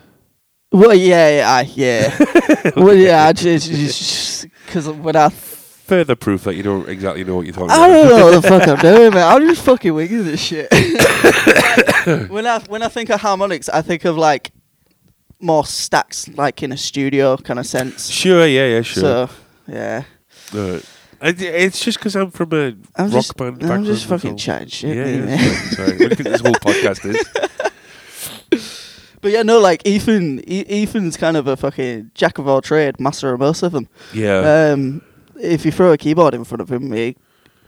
well, yeah, yeah, yeah, well, yeah, because when I, Further proof that you don't exactly know what you're talking about. I don't know what the fuck I'm doing, man. I'm just fucking winging this shit. when I when I think of harmonics, I think of like more stacks, like in a studio kind of sense. Sure, yeah, yeah, sure. So yeah, It's just because I'm from a I'm rock just band I'm just that's fucking all. chatting shit. Yeah, yeah, sorry, sorry. What do you think this whole podcast is? But yeah, no, like Ethan, e- Ethan's kind of a fucking jack of all trade, master of most of them. Yeah. Um, if you throw a keyboard in front of him, he,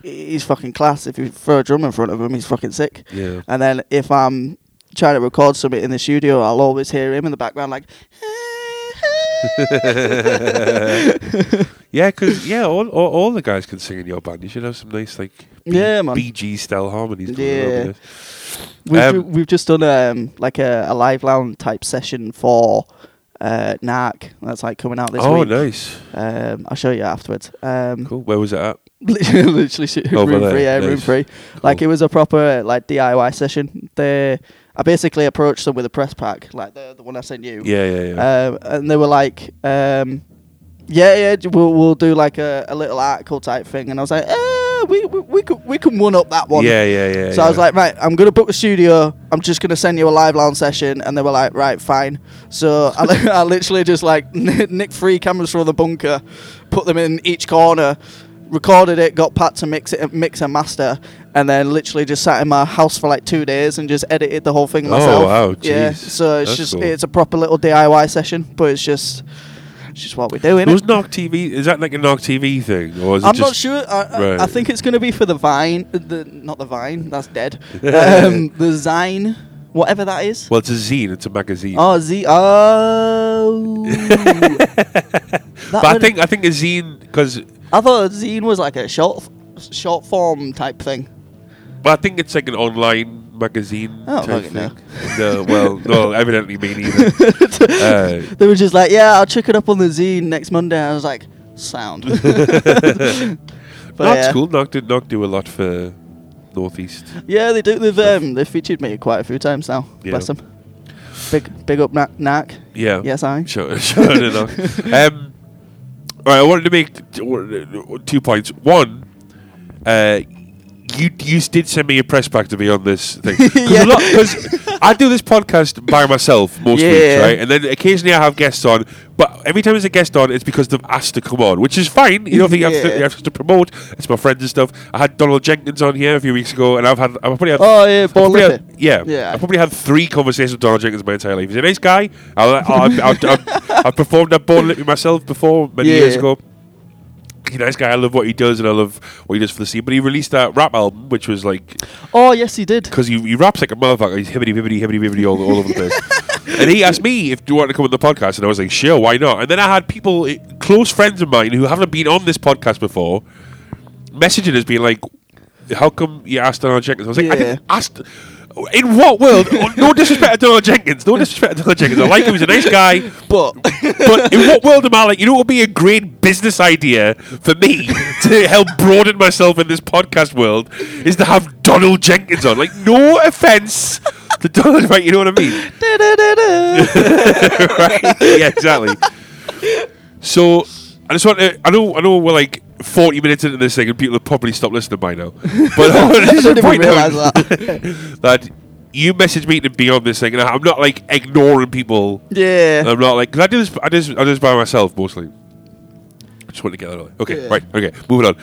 he's fucking class. If you throw a drum in front of him, he's fucking sick. yeah. And then if I'm trying to record something in the studio, I'll always hear him in the background like. yeah, because yeah, all, all all the guys can sing in your band. You should have some nice like B- Yeah, man. BG style harmonies. Yeah. on with it. We've, Um, we've just done um, like a, a live lounge type session for uh, Narc. That's like coming out this Oh, week. Oh, nice. Um, I'll show you afterwards. Um, Cool. Where was it at? literally, literally room there, free, yeah, room nice. free. Like it was a proper like DIY session. They, I basically approached them with a press pack, like the the one I sent you. Yeah, yeah, yeah. Um, and they were like, um, "Yeah, yeah, we'll we'll do like a, a little article type thing." And I was like, "Eh, we we we could we can one up that one." yeah, yeah, yeah. So I was like, right, I'm gonna book the studio. I'm just gonna send you a live lounge session, and they were like, right, fine. So I, li- I literally just like nick three cameras from the bunker, put them in each corner, recorded it, got Pat to mix it, mix and master, and then literally just sat in my house for like two days and just edited the whole thing myself. Oh, myself. wow, Yeah. jeez. So it's That's just cool. it's a proper little DIY session, but it's just it's just what we do, innit? was Narc TV? Is that like a Narc TV thing, or is I'm just not sure. I, I, Right. I think it's going to be for the Vine, the not the Vine. That's dead. um, the Zine, whatever that is. Well, it's a zine. It's a magazine. Oh, Z. Oh. But I think I think a zine because I thought zine was like a short, short form type thing. But I think it's like an online magazine Oh, type thing. No, well, no, evidently me neither. uh, They were just like, yeah, I'll check it up on the zine next Monday. I was like, sound. but Narc's yeah. cool. Narc did Narc do a lot for Northeast. Yeah, they do. They've um, they've featured me quite a few times now. Yeah. Bless them. Big big up, Narc. Narc. Yeah. Yes, I. Sure, sure enough. Um, all right, I wanted to make two points. One, uh, you you did send me a press pack to be on this thing Yeah. because I do this podcast by myself most weeks, Yeah. right? And then occasionally I have guests on, but every time there's a guest on, it's because they've asked to come on, which is fine. You don't think you, have to, Yeah. you have to promote. It's my friends and stuff. I had Donald Jenkins on here a few weeks ago, and I've had I've probably had Oh yeah, I've Born probably had, yeah, Yeah. I probably had three conversations with Donald Jenkins my entire life. He's a nice guy. I, I, I, I, I performed at Born Lippy myself before many Yeah. years ago. He's a nice guy. I love what he does, and I love what he does for the scene. But he released that rap album, which was like Oh yes, he did. because he, he raps like a motherfucker. He's hibbity bibbity hibbity bibbity all, all over the place. and he asked me if do you want to come on the podcast, and I was like, sure, why not? And then I had people, eh, close friends of mine who haven't been on this podcast before, messaging us being like, how come you asked Donald Jenkins? I was like, I Yeah. didn't ask. In what world? Oh, no disrespect to Donald Jenkins. No disrespect to Donald Jenkins. I like him. He's a nice guy. But But in what world am I like? You know, it would be a great business idea for me to help broaden myself in this podcast world is to have Donald Jenkins on. Like, no offense to Donald, right? You know what I mean? right? Yeah, exactly. So I just want to. I know. I know we're like forty minutes into this thing, and people have probably stopped listening by now. But I want to I just didn't even point out that. that you messaged me to be on this thing, and I'm not like ignoring people. yeah. I'm not like because I do this. I do this, I do this by myself mostly. I just want to get that out. Okay, Yeah. right. Okay, moving on.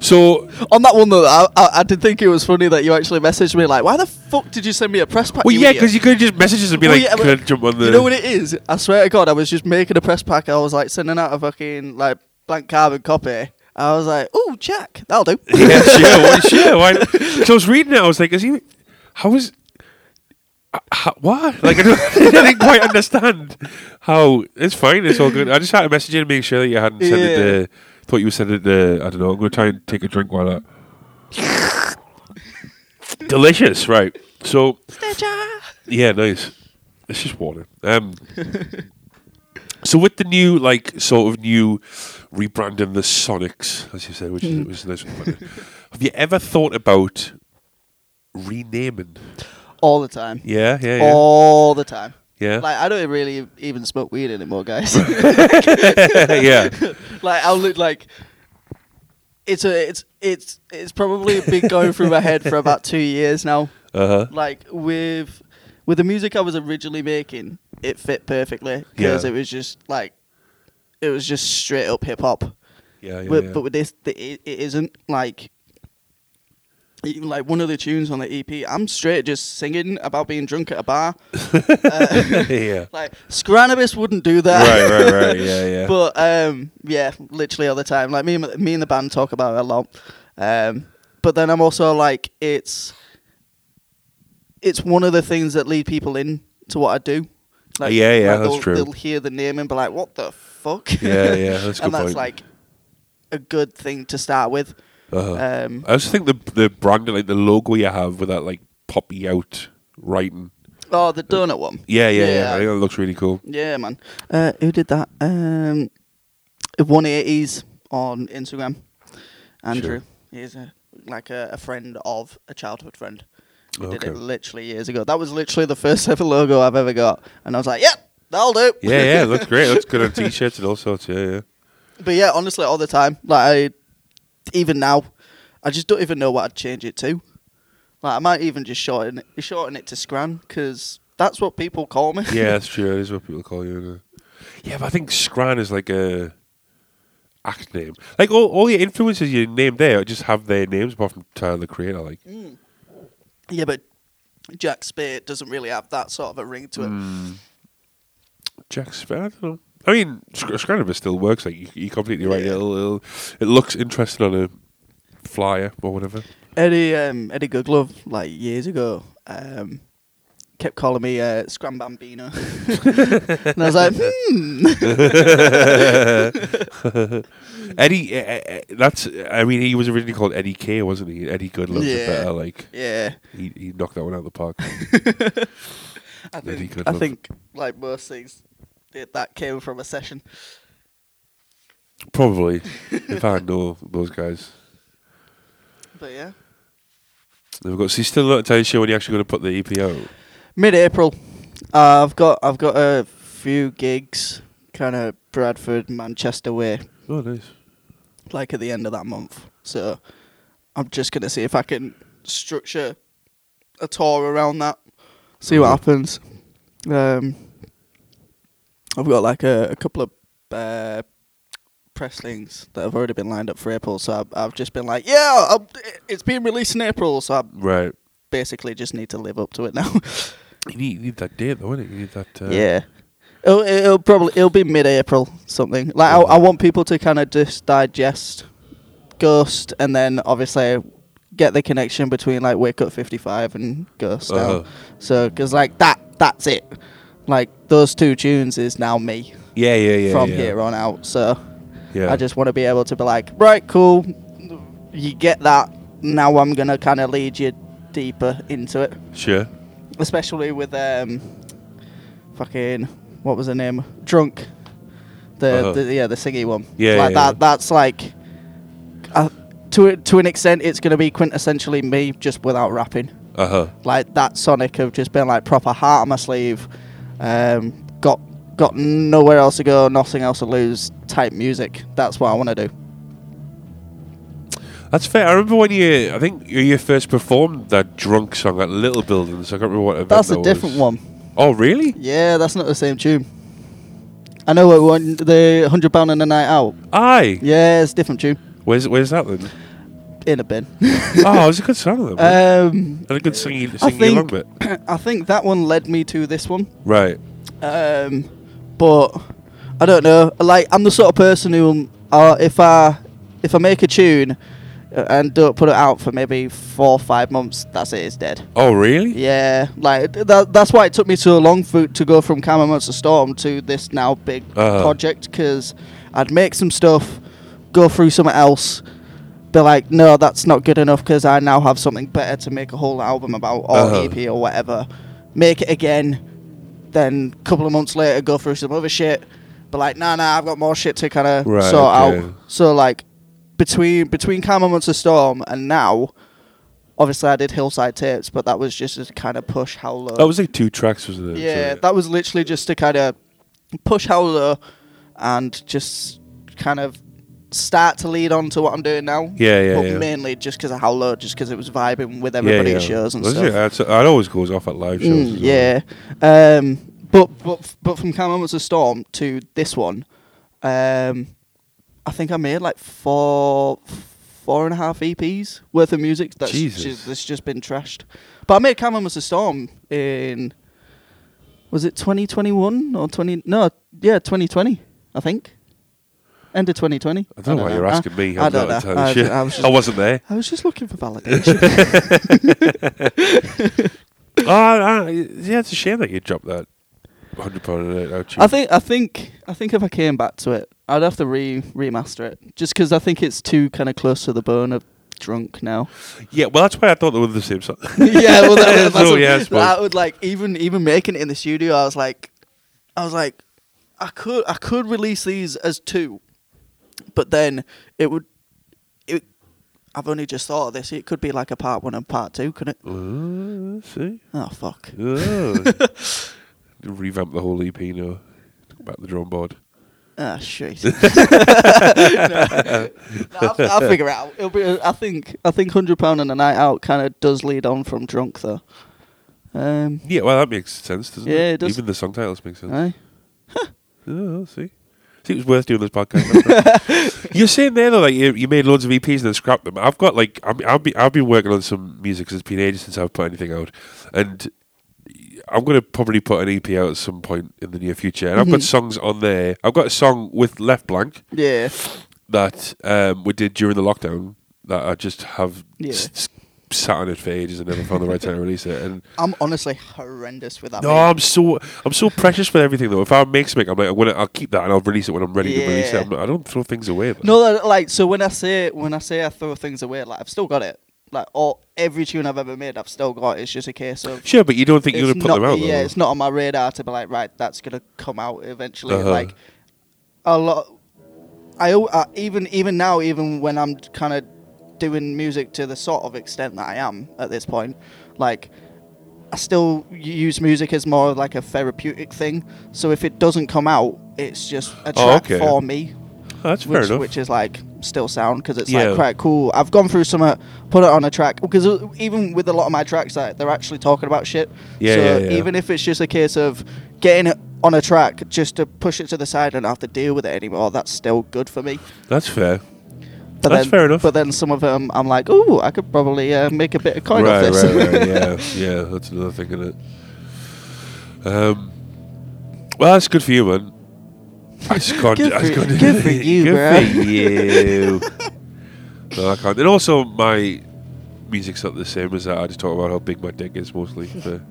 So, On that one though, I, I, I did think it was funny that you actually messaged me like, "Why the fuck did you send me a press pack?" well, yeah, because you could just message us and be Well, like, yeah, "Can I jump on the?" You know what it is? I swear to God, I was just making a press pack. I was like sending out a fucking like blank carbon copy. I was like, "Oh, Jack, that'll do." yeah, sure. Why, sure. So I was reading it. I was like, "Is he? How is? uh, How, what? Like I, don't, I didn't quite understand how. It's fine. It's all good. I just had to message you to make sure that you hadn't sent it. To, thought you were sending it. To, I don't know. I'm going to try and take a drink while that. Delicious, right? So yeah, nice. It's just water. Um, so with the new, like, sort of new rebranding the Sonics, as you said, which is, which is nice. Have you ever thought about renaming? All the time. Yeah, yeah, yeah, All the time. yeah, Like I don't really even smoke weed anymore, guys. yeah. like I'll look like it's a it's it's it's probably been going through my head for about two years now. Uh huh. Like with with the music I was originally making, it fit perfectly because Yeah. it was just like it was just straight up hip hop. Yeah, yeah, but, yeah. but with this, the, it, it isn't like even like one of the tunes on the EP. I'm straight just singing about being drunk at a bar. uh, yeah. like Scrannabis wouldn't do that. Right, right, right. Yeah, yeah. But um, yeah, literally all the time. Like me, and, me and the band talk about it a lot. Um, but then I'm also like, it's it's one of the things that lead people in to what I do. Like, Yeah, yeah, like that's true. They'll hear the name and be like, "What the fuck?" yeah, yeah. That's good and that's point. like a good thing to start with. uh-huh. Um, I also think the the brand, like the logo you have with that like poppy out writing. oh, the donut one. Yeah, yeah, yeah. Yeah. I think that looks really cool. Yeah, man. Uh, who did that? Um, 180s on Instagram. Andrew. He's a, like a, a friend of a childhood friend. We did it literally years ago. That was literally the first ever logo I've ever got. And I was like, yep, that'll do. Yeah, yeah. It looks great. It looks good on t-shirts and all sorts. Yeah, yeah. But yeah, honestly, all the time. Like, I, even now, I just don't even know what I'd change it to. Like, I might even just shorten it, shorten it to Scran, because that's what people call me. Yeah, that's true. It is what people call you. isn't it? Yeah, but I think Scran is like a act name. Like all, all your influences you named there just have their names apart from Tyler the Creator. Like, mm. Yeah, but Jack Spade doesn't really have that sort of a ring to it. Mm. Jack Sparrow. I don't know. I mean, Sc- Scrannabis still works. Like you, you're completely right. Yeah. It'll, it'll, it looks interesting on a flyer or whatever. Eddie um, Eddie Goodlove, like years ago, um, kept calling me uh, Scram Bambino, and I was like, hmm. Eddie, uh, uh, that's. I mean, he was originally called Eddie K, wasn't he? Eddie Good loves it Yeah. better. Like yeah. he, he knocked that one out of the park. I Eddie think, I think like most things, that that came from a session. Probably, if I know those guys. But yeah, They've got. So you still not entirely sure when you're actually going to put the EP out. mid-April, uh, I've got I've got a few gigs, kind of Bradford, Manchester way, Oh, nice. like at the end of that month. So I'm just gonna see if I can structure a tour around that. See what Mhm. happens. Um, I've got like a, a couple of uh, presslings that have already been lined up for April. So I've, I've just been like, yeah, I'll, it's being released in April. So I Right. basically just need to live up to it now. You need, you need that date though, innit? You need that. Uh, yeah. It'll, it'll probably it'll be mid-April something. Like I, I want people to kind of just digest Ghost and then obviously get the connection between like Wake Up 55 and Ghost. Uh-huh. So because like that that's it. Like those two tunes is now me Yeah, yeah, yeah. from yeah. here on out. So Yeah. I just want to be able to be like, right, cool. You get that. Now I'm gonna kind of lead you deeper into it Sure. Especially with um, fucking what was her name? Drunk. The, Uh-huh. the yeah the singy one. Yeah, like yeah, that. That's like, uh, to to an extent, it's gonna be quintessentially me just without rapping. Uh huh. Like that Sonic of just being like proper heart on my sleeve. Um, got got nowhere else to go, nothing else to lose. Type music. That's what I want to do. That's fair. I remember when you, I think you first performed that drunk song at Little Buildings. I can't remember what That's that a different one. Oh, really? Yeah, that's not the same tune. I know what one. The hundred pound in a night out. Aye. Yeah, it's a different tune. Where's Where's that then? In a bin. oh, it was a good song though. um, and a good singing, I singing along think- bit. I think that one led me to this one. Right. Um, but I don't know. Like I'm the sort of person who, uh, if I if I make a tune and don't put it out for maybe four or five months, that's it. It's dead. Oh, really? Yeah, like that, that's why it took me so long for to go from Camera Monster Storm to this now big Uh-huh. project because I'd make some stuff, go through something else, be like, no, that's not good enough because I now have something better to make a whole album about or Uh-huh. EP or whatever. Make it again, then a couple of months later go through some other shit. But like, nah, nah, I've got more shit to kind of Right, sort okay. out. So like, between between Calm Camera Monster Storm and now. Obviously, I did Hillside Tapes, but that was just to kind of push how low. That was like two tracks, wasn't it? Yeah, So- that was literally just to kind of push how low and just kind of start to lead on to what I'm doing now. Yeah, yeah, but yeah. mainly just because of how low, just because it was vibing with yeah, everybody yeah. at shows and Was stuff. it? Always goes off at live shows. Mm, as well. yeah, um, but but but from Camera Monster Storm to this one, um, I think I made like four four and a half EPs worth of music that's Jesus. just, that's just been trashed. But I made Camera Monster Storm in was it 2021 or 20 no yeah 2020 I think end of 2020. I don't know why you're I- asking me. I I'm don't know. I- I was just- I wasn't there. I was just looking for validation. oh, I, yeah, it's a shame that you dropped that hundred pound a night. I think I think I think if I came back to it, I'd have to re remaster it just because I think it's too kind of close to the bone of drunk now. Yeah, well, that's why I thought they were the same song. yeah, well, that, that's So, what- yeah, I that would like even even making it in the studio. I was like, I was like, I could I could release these as two, but then it would. It, I've only just thought of this. It could be like a part one and part two, couldn't it? Uh, see, Oh fuck! oh. revamp the whole EP now. Back the drum board. Ah shit! no, I'll, I'll figure it out. It'll be. I think. I think hundred pound and a night out kind of does lead on from drunk though. Um. Yeah, well, that makes sense, doesn't it? Yeah, it does. Even the song titles make sense. Aye. Oh, see. See, it was worth doing this podcast. You're saying there though, like you, you made loads of EPs and then scrapped them. I've got like I'm, I've been I've been working on some music 'cause it's been ages since I've put anything out, and I'm gonna probably put an EP out at some point in the near future. And I've got Mhm. songs on there. I've got a song with Left Blank Yeah. that um, we did during the lockdown that I just have Yeah. s- s- sat on it for ages and never found the right time to release it. And I'm honestly horrendous with that. no, mate. I'm so I'm so precious with everything though. If I make something, I'm like, I'm gonna, I'll keep that and I'll release it when I'm ready to release it. Yeah. I'm not, I don't throw things away. though. No, like so when I say when I say I throw things away, like I've still got it. Like all every tune I've ever made, I've still got. It's just a case of Sure, but you don't think you're gonna put not, them out? yeah, though? it's not on my radar to be like, right, that's gonna come out eventually. Uh-huh. Like a lot, I, uh, even even now, even when I'm kind of doing music to the sort of extent that I am at this point, like I still use music as more of like a therapeutic thing. So if it doesn't come out, it's just a Oh, track okay. for me Oh, that's fair enough. which is like still sound because it's Yeah. like quite cool. I've gone through some, uh, put it on a track because even with a lot of my tracks, like, they're actually talking about shit. Yeah, so yeah, yeah. even if it's just a case of getting it on a track just to push it to the side and not have to deal with it anymore, that's still good for me. that's fair. But That's then, fair enough. But then some of them, I'm like, oh, I could probably uh, make a bit of coin right, off this. right, right. Yeah, yeah. That's another thing, isn't it? Um. Well, that's good for you, man. I just can't. Good I just for- can't- good for you, good bro. for you. no, I can't. And also, my music's not the same as that. I just talk about how big my dick is mostly for the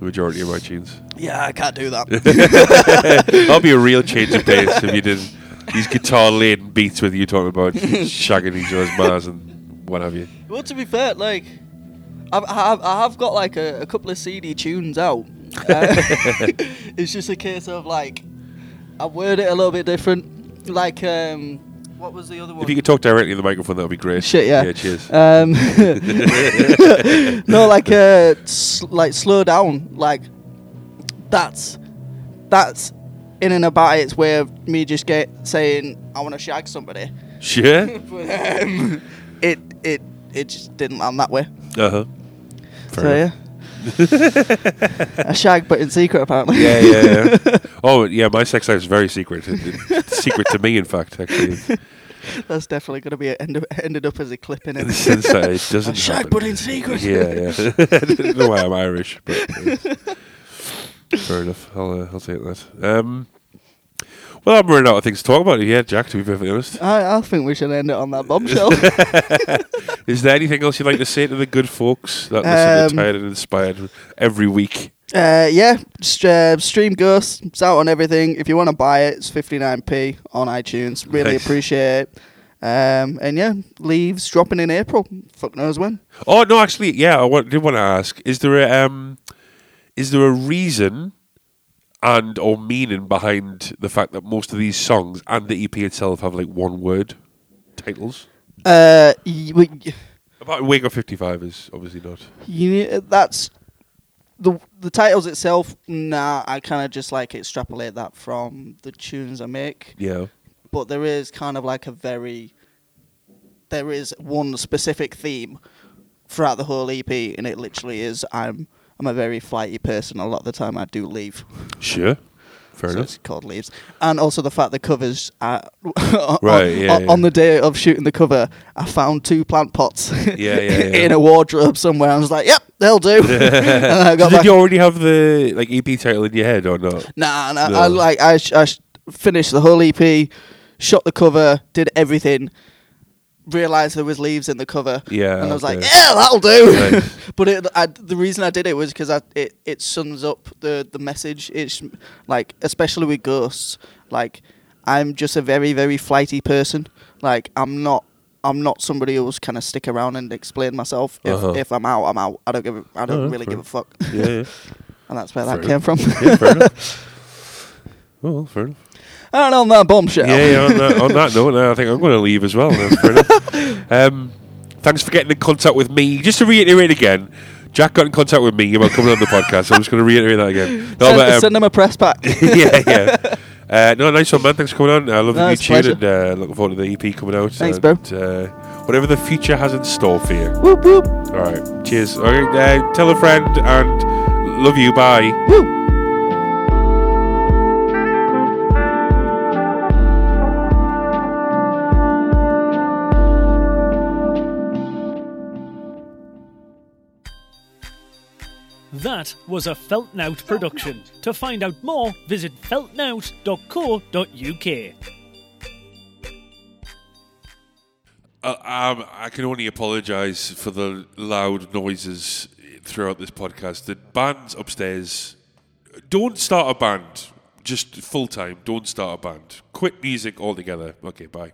majority of my tunes. yeah, I can't do that. That'll be a real change of pace if you did these guitar laden beats with you talking about shagging each other's bars and what have you. Well, to be fair, like I've, I have, I have got like a, a couple of seedy tunes out. Uh, it's just a case of like I word it a little bit different. Like um, what was the other one? If you could talk directly in the microphone, that would be great. Shit, yeah. Yeah, cheers. Um, no, like uh, s- like slow down. Like that's that's in and about its way of me just get saying I want to shag somebody. Sure. But um, it it it just didn't land that way. Uh huh. so yeah. a shag, but in secret apparently. Yeah, yeah, yeah. oh, yeah. My sex life is very secret. It's secret to me, in fact. Actually, That's definitely going to be a, end, ended up as a clip in it. sense that it doesn't A shag, happen. but in secret. Yeah, yeah. I don't know why I'm Irish, but uh, fair enough. I'll uh, I'll take that. Um, well, I'm running out of things to talk about. here, Jack. To be perfectly honest, I, I think we should end it on that bombshell. is there anything else you'd like to say to the good folks that listen Um, to Tired and Inspired every week? uh, yeah, st- uh, Stream Ghost. It's out on everything. If you want to buy it, it's 59p on iTunes. Really Nice. appreciate it. Um, and yeah, leaves dropping in April. Fuck knows when. Oh no, actually, yeah. I wa- did want to ask: Is there a um, is there a reason and or meaning behind the fact that most of these songs and the EP itself have like one word titles? Uh, y- we- Apart Wake Up Fifty Five is obviously not. You that's the the titles itself. Nah, I kind of just like extrapolate that from the tunes I make. Yeah. But there is kind of like a very there is one specific theme throughout the whole EP, and it literally is I'm I'm a very flighty person. A lot of the time, I do leave. Sure. Fair so enough. it's called leaves, and also the fact the covers are Right, on, yeah, on, yeah. on the day of shooting the cover, I found two plant pots Yeah, in a wardrobe somewhere. I was like, "Yep, they'll do." and I got Did you already have the like EP title in your head or not? Nah, nah. No. I like I, sh- I sh- finished the whole EP, shot the cover, did everything. Realized there was leaves in the cover, Yeah. and I was like, "Yeah, that'll do." Nice. but it, I, the reason I did it was because it it sums up the the message. It's like especially with ghosts, like I'm just a very very flighty person. Like I'm not. I'm not somebody who's kind of stick around and explain myself. If, Uh-huh. if I'm out, I'm out. I don't give. A, I don't Oh, really fair. give a fuck, Yeah, yeah. and that's where Fair that came from. yeah, fair enough. Well, fair enough. And on that bombshell. Yeah, yeah. On that, on that note, I think I'm going to leave as well. That's fair enough. Um, thanks for getting in contact with me. Just to reiterate again, Jack got in contact with me about coming on the podcast. So I'm just going to reiterate that again. No, send, but, um, send them a press pack. yeah, yeah. Uh, no, nice one, man. Thanks for coming on. I love No, the new tune and uh, looking forward to the EP coming out. Thanks, and, bro. Uh, whatever the future has in store for you. whoop whoop All right. Cheers. All right. Uh, tell a friend and love you. Bye. whoop. That was a Felt Nowt production. To find out more, visit feltnowt.co.uk. Uh, um, I can only apologise for the loud noises throughout this podcast. The band's upstairs. Don't start a band. Just full time. Don't start a band. Quit music altogether. Okay, bye.